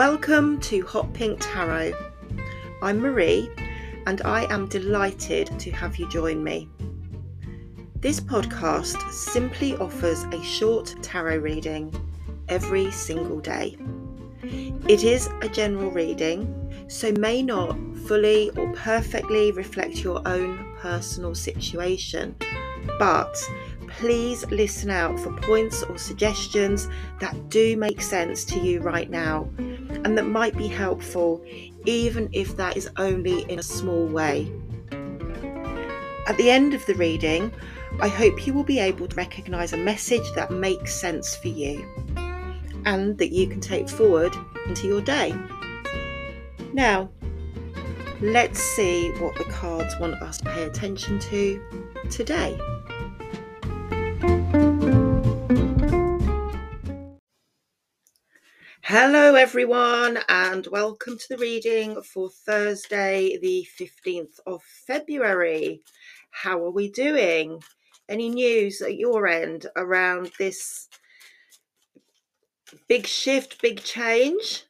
Welcome to Hot Pink Tarot. I'm Marie and I am delighted to have you join me. This podcast simply offers a short tarot reading every single day. It is a general reading, so may not fully or perfectly reflect your own personal situation, but please listen out for points or suggestions that do make sense to you right now and that might be helpful, even if that is only in a small way. At the end of the reading, I hope you will be able to recognise a message that makes sense for you and that you can take forward into your day. Now, let's see what the cards want us to pay attention to today. Hello, everyone, and welcome to the reading for Thursday, the 15th of February. How are we doing? Any news at your end around this big shift, big change?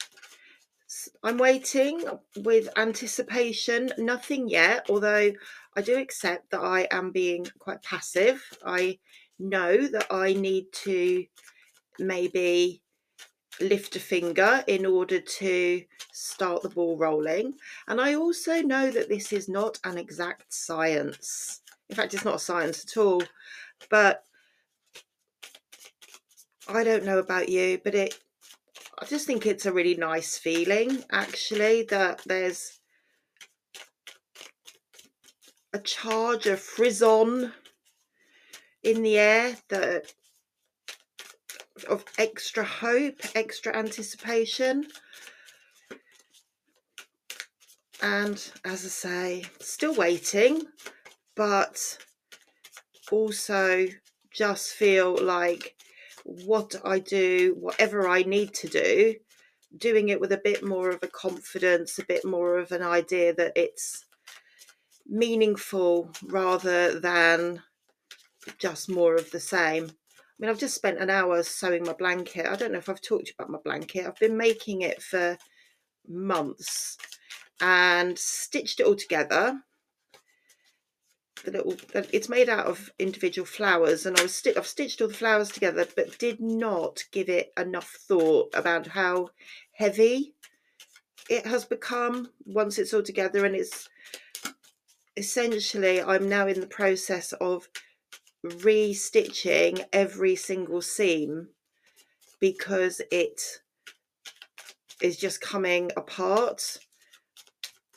I'm waiting with anticipation, nothing yet, although I do accept that I am being quite passive. I know that I need to maybe lift a finger in order to start the ball rolling. And I also know that this is not an exact science. In fact, it's not a science at all. But I don't know about you, but it I just think it's a really nice feeling actually that there's a charge of frisson in the air that of extra hope, extra anticipation. And as I say, still waiting, but also just feel like what I do, whatever I need to do, doing it with a bit more of a confidence, a bit more of an idea that it's meaningful rather than just more of the same. I mean, I've just spent an hour sewing my blanket. I don't know if I've talked about my blanket. I've been making it for months and stitched it all together. The little, it's made out of individual flowers, and I was sti- I've stitched all the flowers together, but did not give it enough thought about how heavy it has become once it's all together. And it's essentially, I'm now in the process of restitching every single seam because it is just coming apart.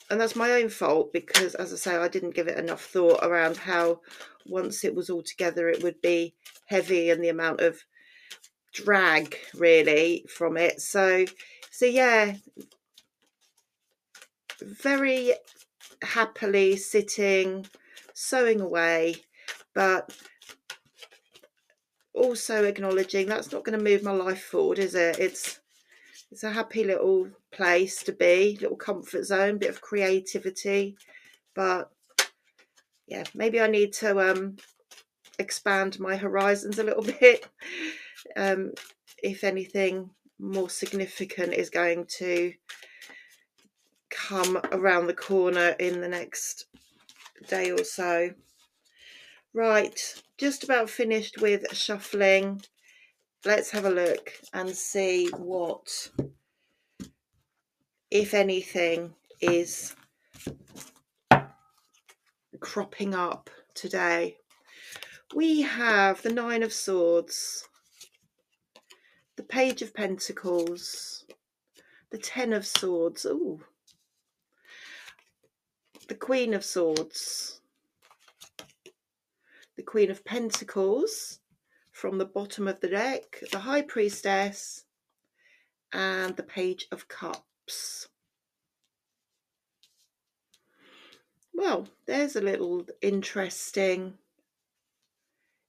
And that's my own fault because as i say i didn't give it enough thought around how once it was all together it would be heavy and the amount of drag really from it. So so yeah. Very happily sitting sewing away but also acknowledging that's not going to move my life forward, is it? It's it's a happy little place to be, little comfort zone, bit of creativity, but yeah, maybe I need to um, expand my horizons a little bit. Um, if anything more significant is going to come around the corner in the next day or so. Right, just about finished with shuffling. Let's have a look and see what, if anything, is cropping up today. We have the Nine of Swords, the Page of Pentacles, the Ten of Swords, ooh, the Queen of Swords, the Queen of Pentacles from the bottom of the deck, the High Priestess, and the Page of Cups. Well, there's a little interesting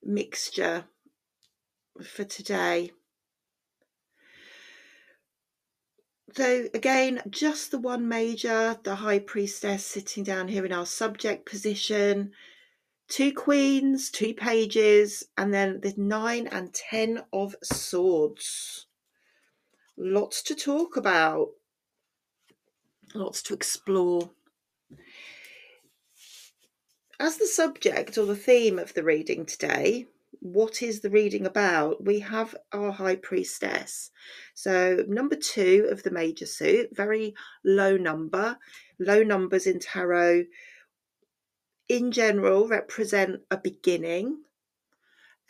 mixture for today. So again, just the one major, the High Priestess sitting down here in our subject position, two queens, two pages, and then the nine and ten of swords. Lots to talk about, lots to explore. As the subject or the theme of the reading today, what is the reading about? We have our High Priestess. So, number two of the major suit, very low number. Low numbers in tarot in general represent a beginning,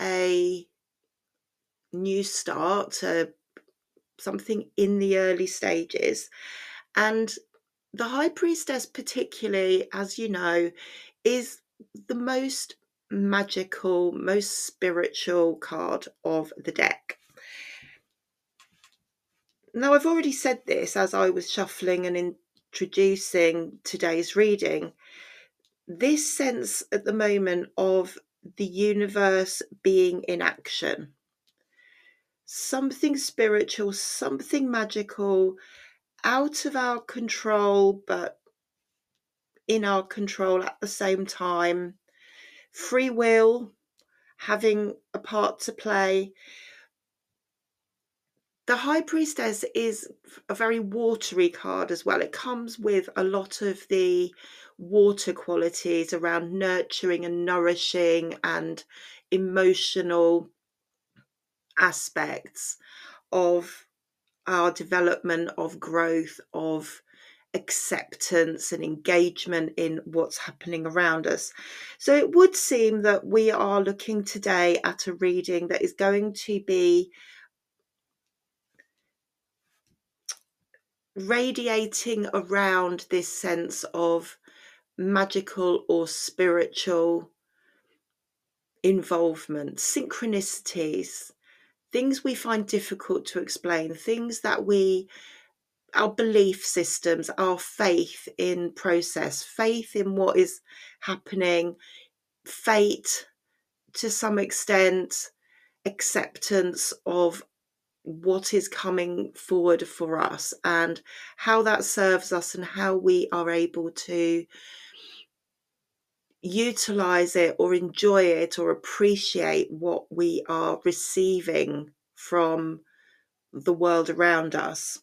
a new start, a, something in the early stages. And the High Priestess, particularly, as you know, is the most magical, most spiritual card of the deck. Now, I've already said this as I was shuffling and introducing today's reading. This sense at the moment of the universe being in action, something spiritual, something magical, out of our control, but in our control at the same time. Free will, having a part to play. The High Priestess is a very watery card as well. It comes with a lot of the water qualities around nurturing and nourishing and emotional aspects of our development, of growth, of acceptance and engagement in what's happening around us. So it would seem that we are looking today at a reading that is going to be radiating around this sense of magical or spiritual involvement, synchronicities, things we find difficult to explain, things that we our belief systems, our faith in process, faith in what is happening, fate to some extent, acceptance of what is coming forward for us and how that serves us and how we are able to utilize it or enjoy it or appreciate what we are receiving from the world around us.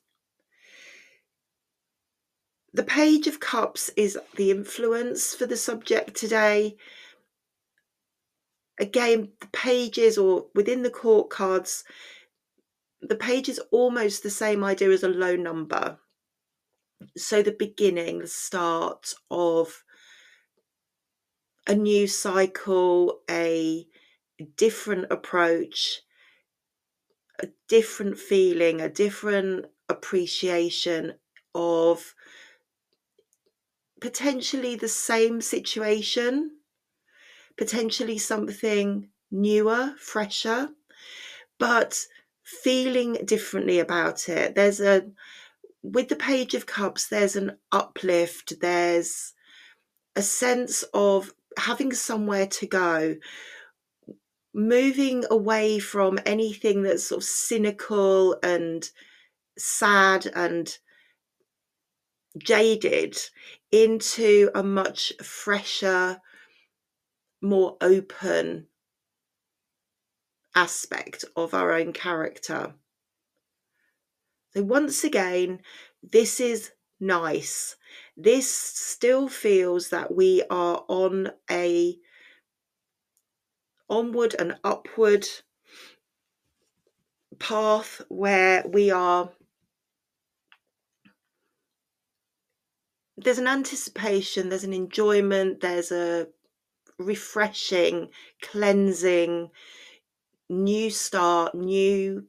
The Page of Cups is the influence for the subject today. Again, the pages or within the court cards, the page is almost the same idea as a low number. So, the beginning, the start of a new cycle, a different approach, a different feeling, a different appreciation of potentially the same situation, potentially something newer, fresher, but feeling differently about it. There's a, with the Page of Cups, there's an uplift, there's a sense of having somewhere to go, moving away from anything that's sort of cynical and sad and jaded into a much fresher, more open aspect of our own character. So, once again, this is nice. This still feels that we are on a onward and upward path where we are there's an anticipation, there's an enjoyment, there's a refreshing, cleansing, new start, new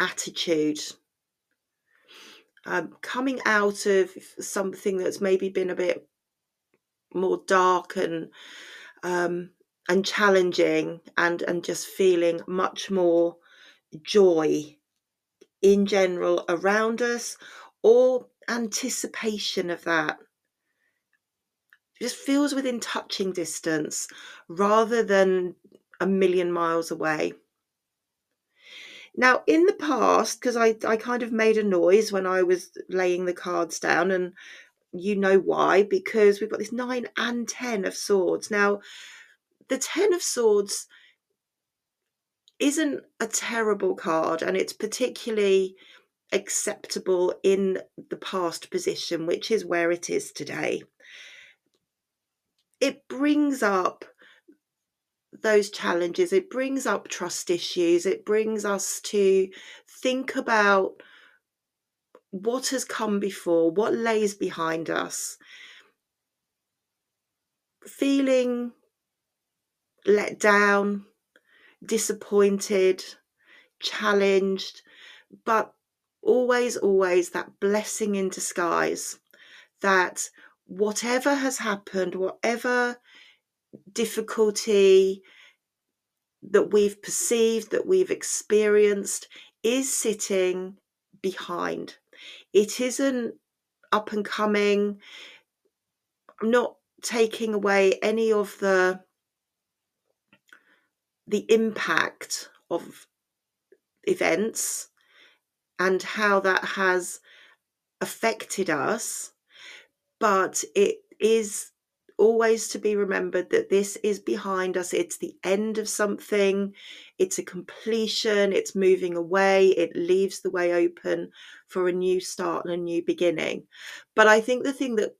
attitude. Um, coming out of something that's maybe been a bit more dark and um, and challenging, and and just feeling much more joy in general around us, or anticipation of that it just feels within touching distance rather than a million miles away. Now, in the past, because I, I kind of made a noise when I was laying the cards down, and you know why, because we've got this nine and ten of swords. Now, the ten of swords isn't a terrible card and it's particularly acceptable in the past position, which is where it is today. It brings up those challenges, it brings up trust issues, it brings us to think about what has come before, what lays behind us. Feeling let down, disappointed, challenged, but always, always that blessing in disguise that whatever has happened, whatever difficulty that we've perceived, that we've experienced, is sitting behind. It isn't up and coming. I'm not taking away any of the the impact of events and how that has affected us but it is always to be remembered that this is behind us. It's the end of something, it's a completion, it's moving away, it leaves the way open for a new start and a new beginning. But I think the thing that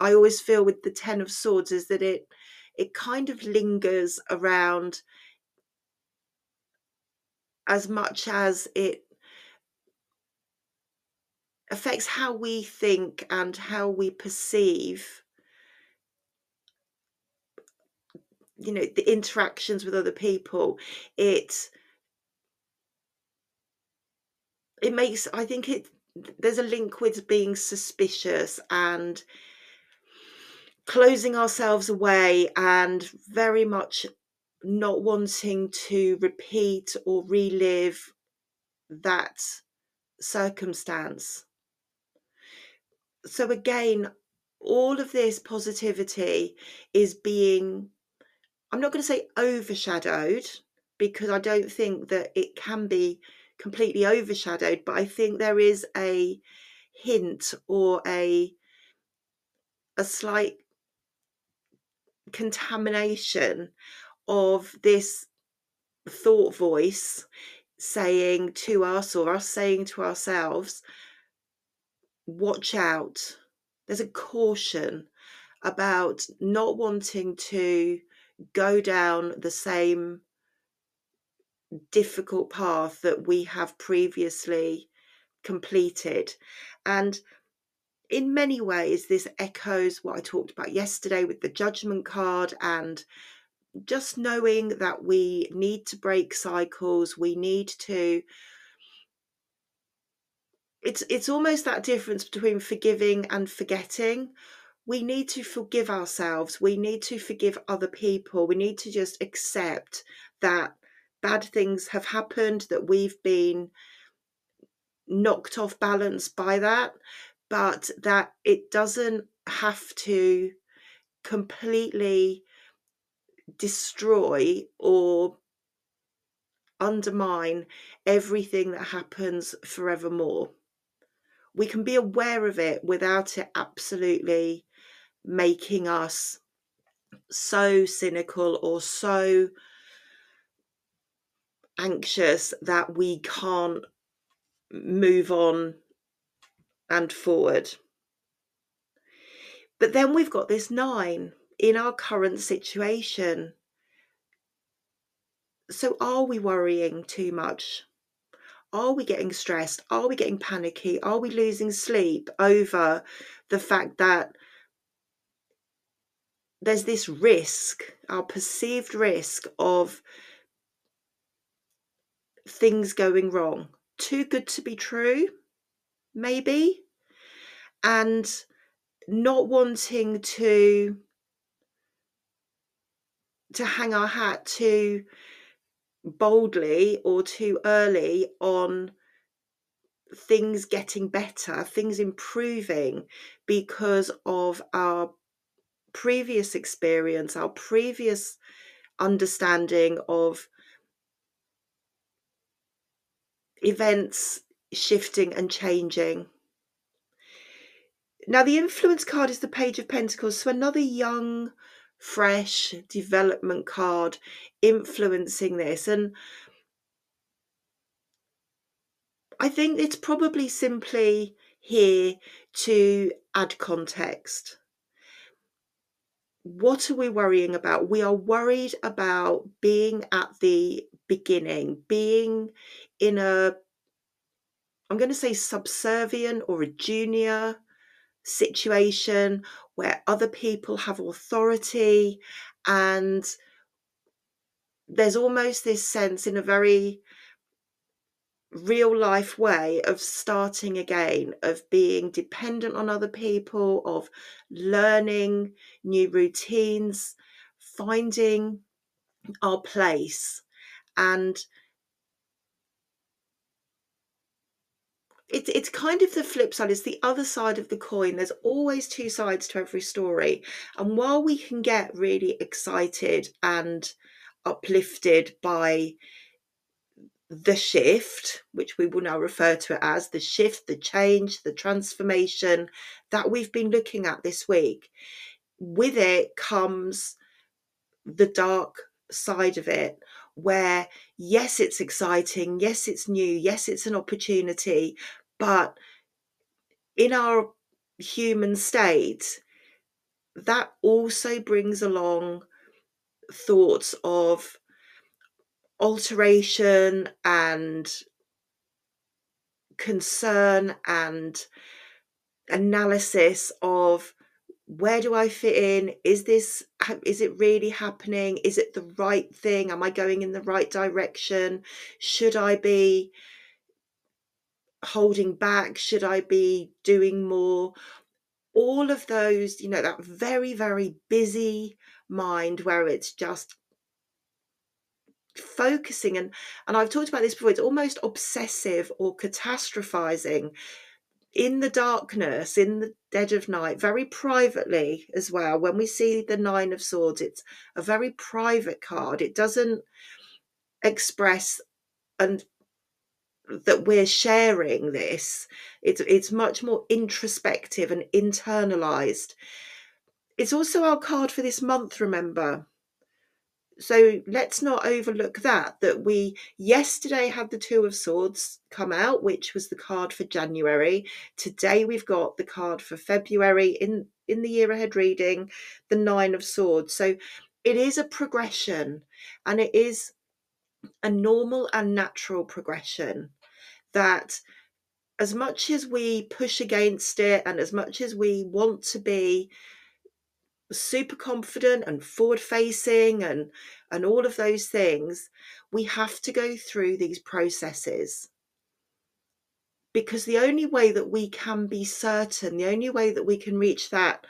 I always feel with the Ten of Swords is that it it kind of lingers around as much as it affects how we think and how we perceive you know the interactions with other people it it makes i think it there's a link with being suspicious and closing ourselves away and very much not wanting to repeat or relive that circumstance. So again all of this positivity is being I'm not going to say overshadowed because I don't think that it can be completely overshadowed, but I think there is a hint or a a slight contamination of this thought voice saying to us or us saying to ourselves watch out. There's a caution about not wanting to go down the same difficult path that we have previously completed. And in many ways, this echoes what I talked about yesterday with the judgment card and just knowing that we need to break cycles, we need to. It's it's almost that difference between forgiving and forgetting we need to forgive ourselves. We need to forgive other people. We need to just accept that bad things have happened, that we've been knocked off balance by that, but that it doesn't have to completely destroy or undermine everything that happens forevermore. We can be aware of it without it absolutely making us so cynical or so anxious that we can't move on and forward. But then we've got this nine in our current situation. So, are we worrying too much? Are we getting stressed? Are we getting panicky? Are we losing sleep over the fact that there's this risk, our perceived risk of things going wrong. Too good to be true, maybe, and not wanting to to hang our hat too boldly or too early on things getting better, things improving because of our previous experience, our previous understanding of events shifting and changing. Now, the influence card is the Page of Pentacles, so another young fresh development card influencing this. And I think it's probably simply here to add context. What are we worrying about? We are worried about being at the beginning, being in a, I'm going to say subservient or a junior situation where other people have authority and there's almost this sense in a very real life way of starting again, of being dependent on other people, of learning new routines, finding our place. And it's it's kind of the flip side it's the other side of the coin there's always two sides to every story and while we can get really excited and uplifted by the shift, which we will now refer to it as the shift, the change, the transformation that we've been looking at this week. With it comes the dark side of it, where yes, it's exciting, yes, it's new, yes, it's an opportunity, but in our human state, that also brings along thoughts of alteration and concern and analysis of where do I fit in? Is this, is it really happening? Is it the right thing? Am I going in the right direction? Should I be holding back? Should I be doing more? All of those, you know, that very, very busy mind where it's just focusing and and I've talked about this before it's almost obsessive or catastrophizing in the darkness in the dead of night very privately as well. When we see the 9 of swords it's a very private card. It doesn't express and that we're sharing this. It's it's much more introspective and internalized. It's also our card for this month remember so let's not overlook that that we yesterday had the two of swords come out which was the card for january. Today we've got the card for february in in the year ahead reading the nine of swords. So it is a progression and it is a normal and natural progression that as much as we push against it and as much as we want to be super confident and forward facing and and all of those things we have to go through these processes. Because the only way that we can be certain the only way that we can reach that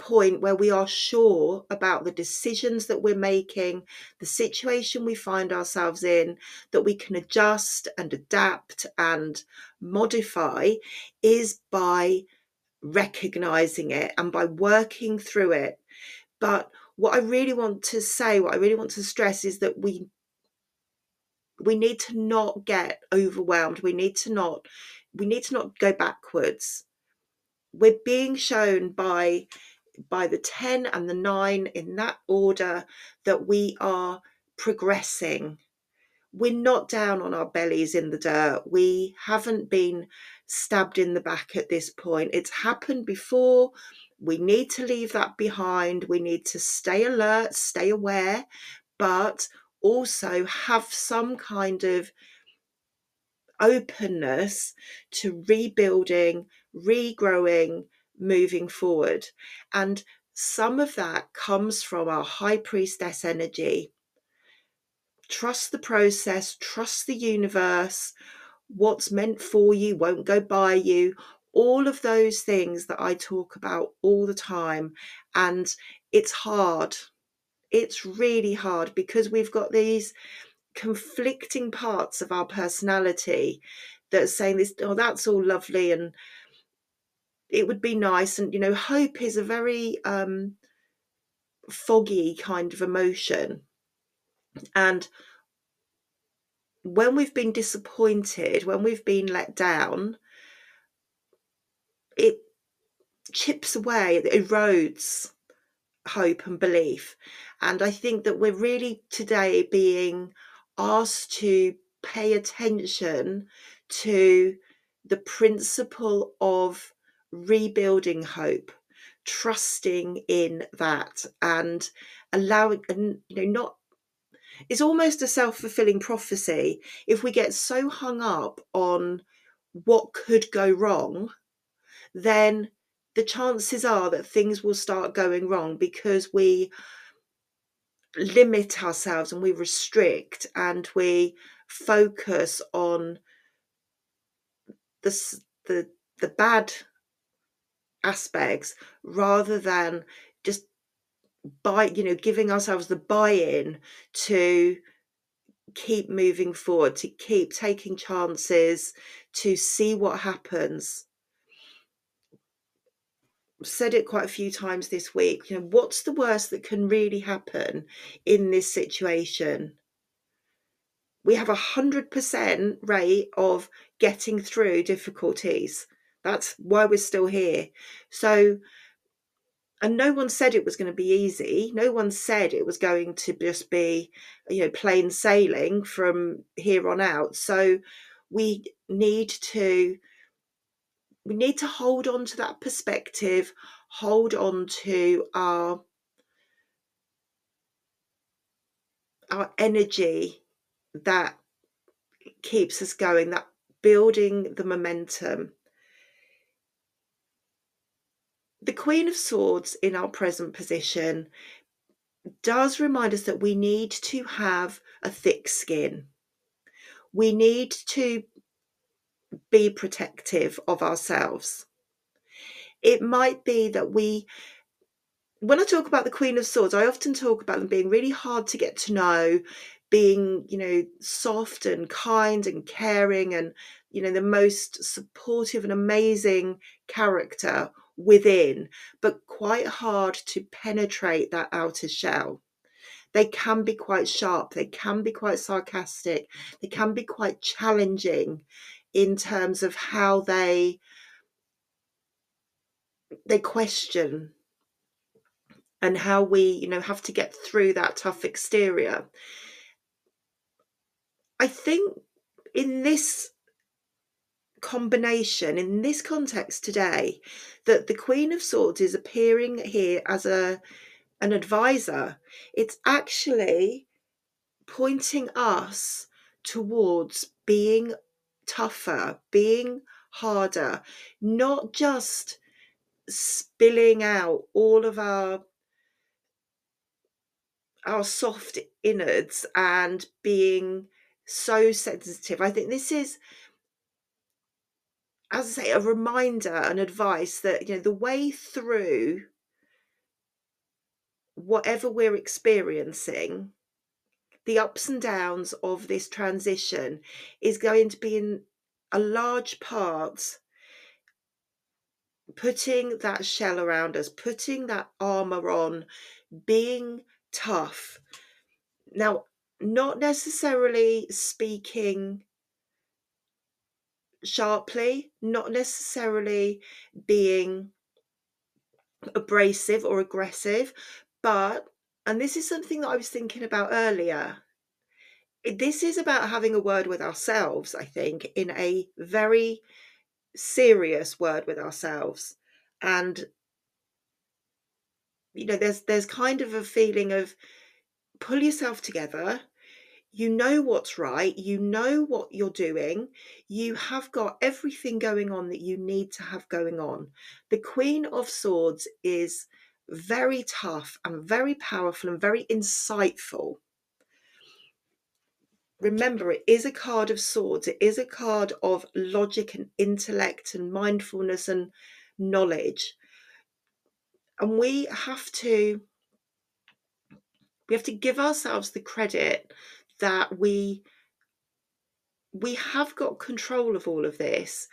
point where we are sure about the decisions that we're making the situation we find ourselves in that we can adjust and adapt and modify is by recognizing it and by working through it but what I really want to say, what I really want to stress is that we we need to not get overwhelmed. We need to not we need to not go backwards. We're being shown by by the 10 and the 9 in that order that we are progressing. We're not down on our bellies in the dirt. We haven't been stabbed in the back at this point. It's happened before. We need to leave that behind. We need to stay alert, stay aware, but also have some kind of openness to rebuilding, regrowing, moving forward. And some of that comes from our high priestess energy. Trust the process, trust the universe. What's meant for you won't go by you all of those things that I talk about all the time. And it's hard. It's really hard because we've got these conflicting parts of our personality that are saying this, oh, that's all lovely and it would be nice. And, you know, hope is a very um, foggy kind of emotion. And when we've been disappointed, when we've been let down, it chips away, it erodes hope and belief. And I think that we're really today being asked to pay attention to the principle of rebuilding hope, trusting in that, and allowing, and you know, not. It's almost a self fulfilling prophecy. If we get so hung up on what could go wrong, then the chances are that things will start going wrong because we limit ourselves and we restrict and we focus on the the the bad aspects rather than just by you know giving ourselves the buy-in to keep moving forward to keep taking chances to see what happens said it quite a few times this week you know what's the worst that can really happen in this situation? We have a hundred percent rate of getting through difficulties. That's why we're still here. So and no one said it was going to be easy. No one said it was going to just be you know plain sailing from here on out. So we need to we need to hold on to that perspective, hold on to our our energy that keeps us going, that building the momentum. The Queen of Swords in our present position does remind us that we need to have a thick skin. We need to be protective of ourselves. It might be that we, when I talk about the Queen of Swords, I often talk about them being really hard to get to know, being, you know, soft and kind and caring and, you know, the most supportive and amazing character within, but quite hard to penetrate that outer shell. They can be quite sharp, they can be quite sarcastic, they can be quite challenging in terms of how they they question and how we you know have to get through that tough exterior. I think in this combination in this context today that the queen of swords is appearing here as a an advisor it's actually pointing us towards being tougher, being harder, not just spilling out all of our our soft innards and being so sensitive. I think this is as I say, a reminder and advice that you know the way through whatever we're experiencing the ups and downs of this transition is going to be in a large part putting that shell around us, putting that armor on, being tough. Now, not necessarily speaking sharply, not necessarily being abrasive or aggressive, but and this is something that I was thinking about earlier. This is about having a word with ourselves, I think, in a very serious word with ourselves. And you know, there's there's kind of a feeling of pull yourself together. You know what's right, you know what you're doing, you have got everything going on that you need to have going on. The Queen of Swords is very tough and very powerful and very insightful. Remember, it is a card of swords. It is a card of logic and intellect and mindfulness and knowledge. And we have to we have to give ourselves the credit that we we have got control of all of this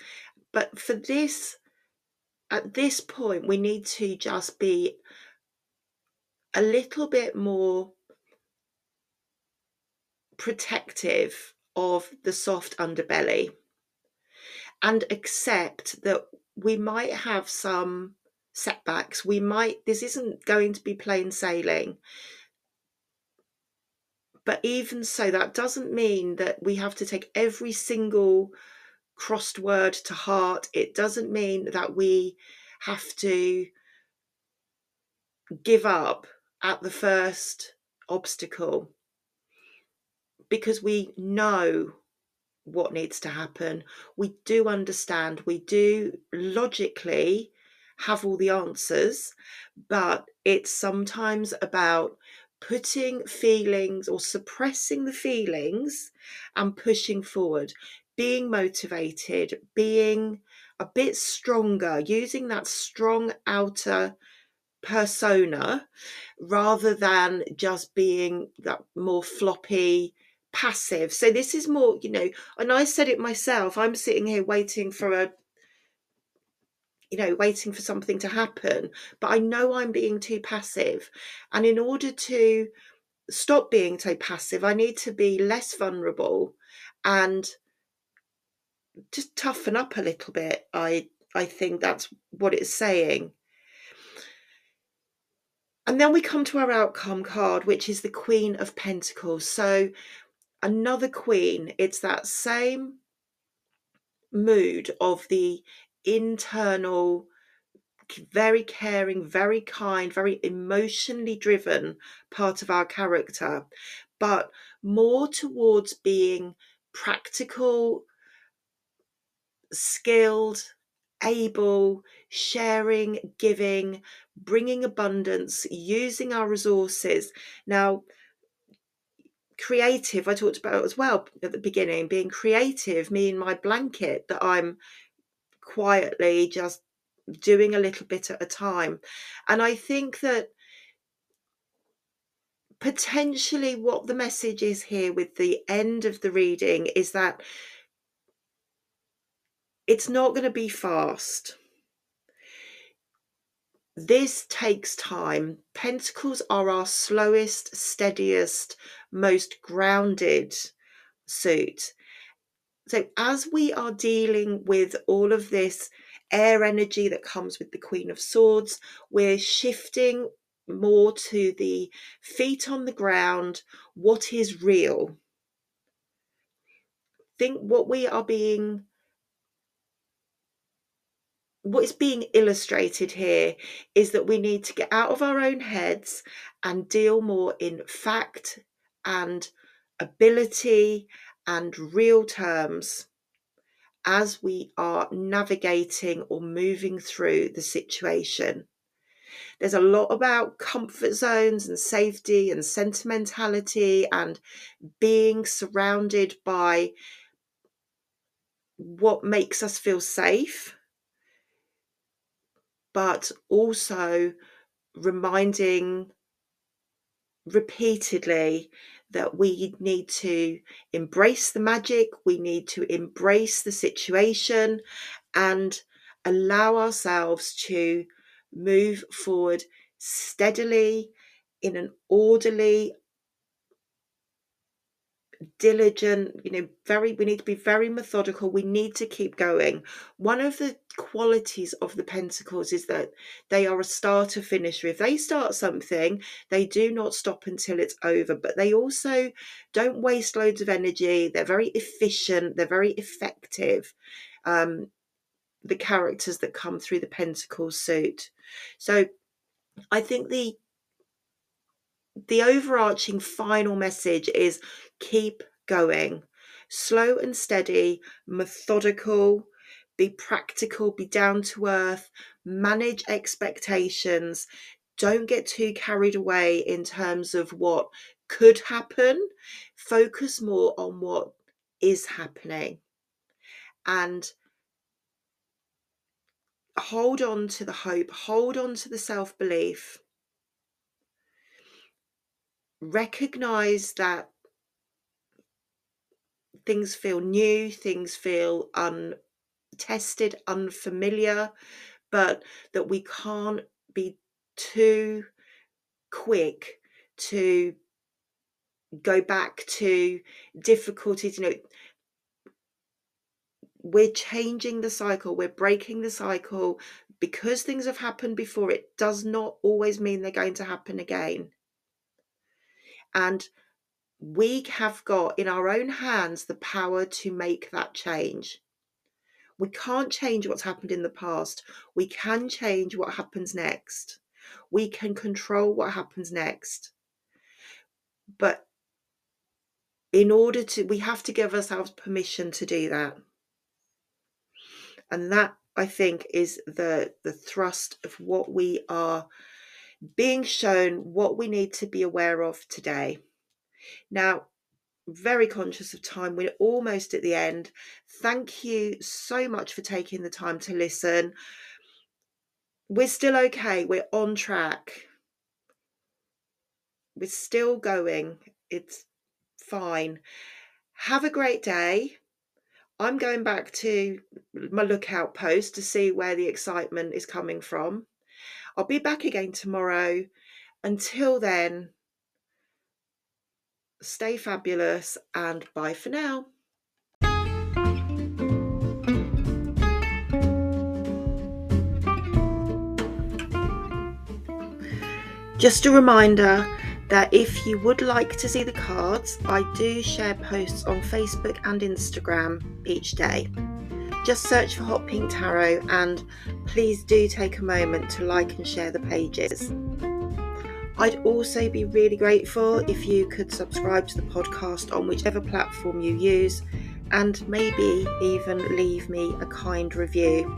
but for this at this point, we need to just be a little bit more protective of the soft underbelly and accept that we might have some setbacks. We might, this isn't going to be plain sailing. But even so, that doesn't mean that we have to take every single crossed word to heart. It doesn't mean that we have to give up at the first obstacle because we know what needs to happen. We do understand, we do logically have all the answers, but it's sometimes about putting feelings or suppressing the feelings and pushing forward, being motivated, being a bit stronger, using that strong outer persona rather than just being that more floppy passive. So this is more you know and i said it myself i'm sitting here waiting for a you know waiting for something to happen but i know i'm being too passive. And in order to stop being so passive i need to be less vulnerable and just toughen up a little bit. I i think that's what it's saying. And then we come to our outcome card, which is the Queen of Pentacles. So another queen, it's that same mood of the internal, very caring, very kind, very emotionally driven part of our character, but more towards being practical, skilled, able, sharing, giving, bringing abundance, using our resources. Now, creative, I talked about as well at the beginning, being creative, me and my blanket that I'm quietly just doing a little bit at a time. And I think that potentially what the message is here with the end of the reading is that it's not going to be fast. This takes time. Pentacles are our slowest, steadiest, most grounded suit. So, as we are dealing with all of this air energy that comes with the Queen of Swords, we're shifting more to the feet on the ground, what is real. Think what we are being what is being illustrated here is that we need to get out of our own heads and deal more in fact and ability and real terms as we are navigating or moving through the situation. There's a lot about comfort zones and safety and sentimentality and being surrounded by what makes us feel safe but also reminding repeatedly that we need to embrace the magic, we need to embrace the situation and allow ourselves to move forward steadily in an orderly, diligent, you know, very, we need to be very methodical. We need to keep going. One of the qualities of the Pentacles is that they are a starter finisher. If they start something, they do not stop until it's over, but they also don't waste loads of energy. They're very efficient, they're very effective. Um, the characters that come through the Pentacles suit. So I think the the overarching final message is keep going. Slow and steady, methodical, be practical, be down to earth, manage expectations. Don't get too carried away in terms of what could happen. Focus more on what is happening. And hold on to the hope, hold on to the self belief. Recognize that things feel new, things feel untested, unfamiliar, but that we can't be too quick to go back to difficulties. You know, we're changing the cycle, we're breaking the cycle. Because things have happened before, it does not always mean they're going to happen again. And we have got in our own hands the power to make that change. We can't change what's happened in the past. We can change what happens next. We can control what happens next. But in order to, we have to give ourselves permission to do that. And that, I think, is the, the thrust of what we are being shown, what we need to be aware of today. Now, very conscious of time. We're almost at the end. Thank you so much for taking the time to listen. We're still okay. We're on track. We're still going. It's fine. Have a great day. I'm going back to my lookout post to see where the excitement is coming from. I'll be back again tomorrow. Until then, stay fabulous and bye for now. Just a reminder that if you would like to see the cards, I do share posts on Facebook and Instagram each day. Just search for Hot Pink Tarot and please do take a moment to like and share the pages. I'd also be really grateful if you could subscribe to the podcast on whichever platform you use and maybe even leave me a kind review.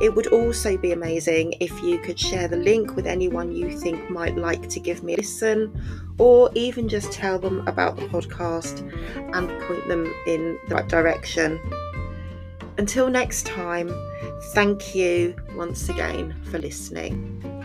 It would also be amazing if you could share the link with anyone you think might like to give me a listen, or even just tell them about the podcast and point them in the right direction. Until next time, thank you once again for listening.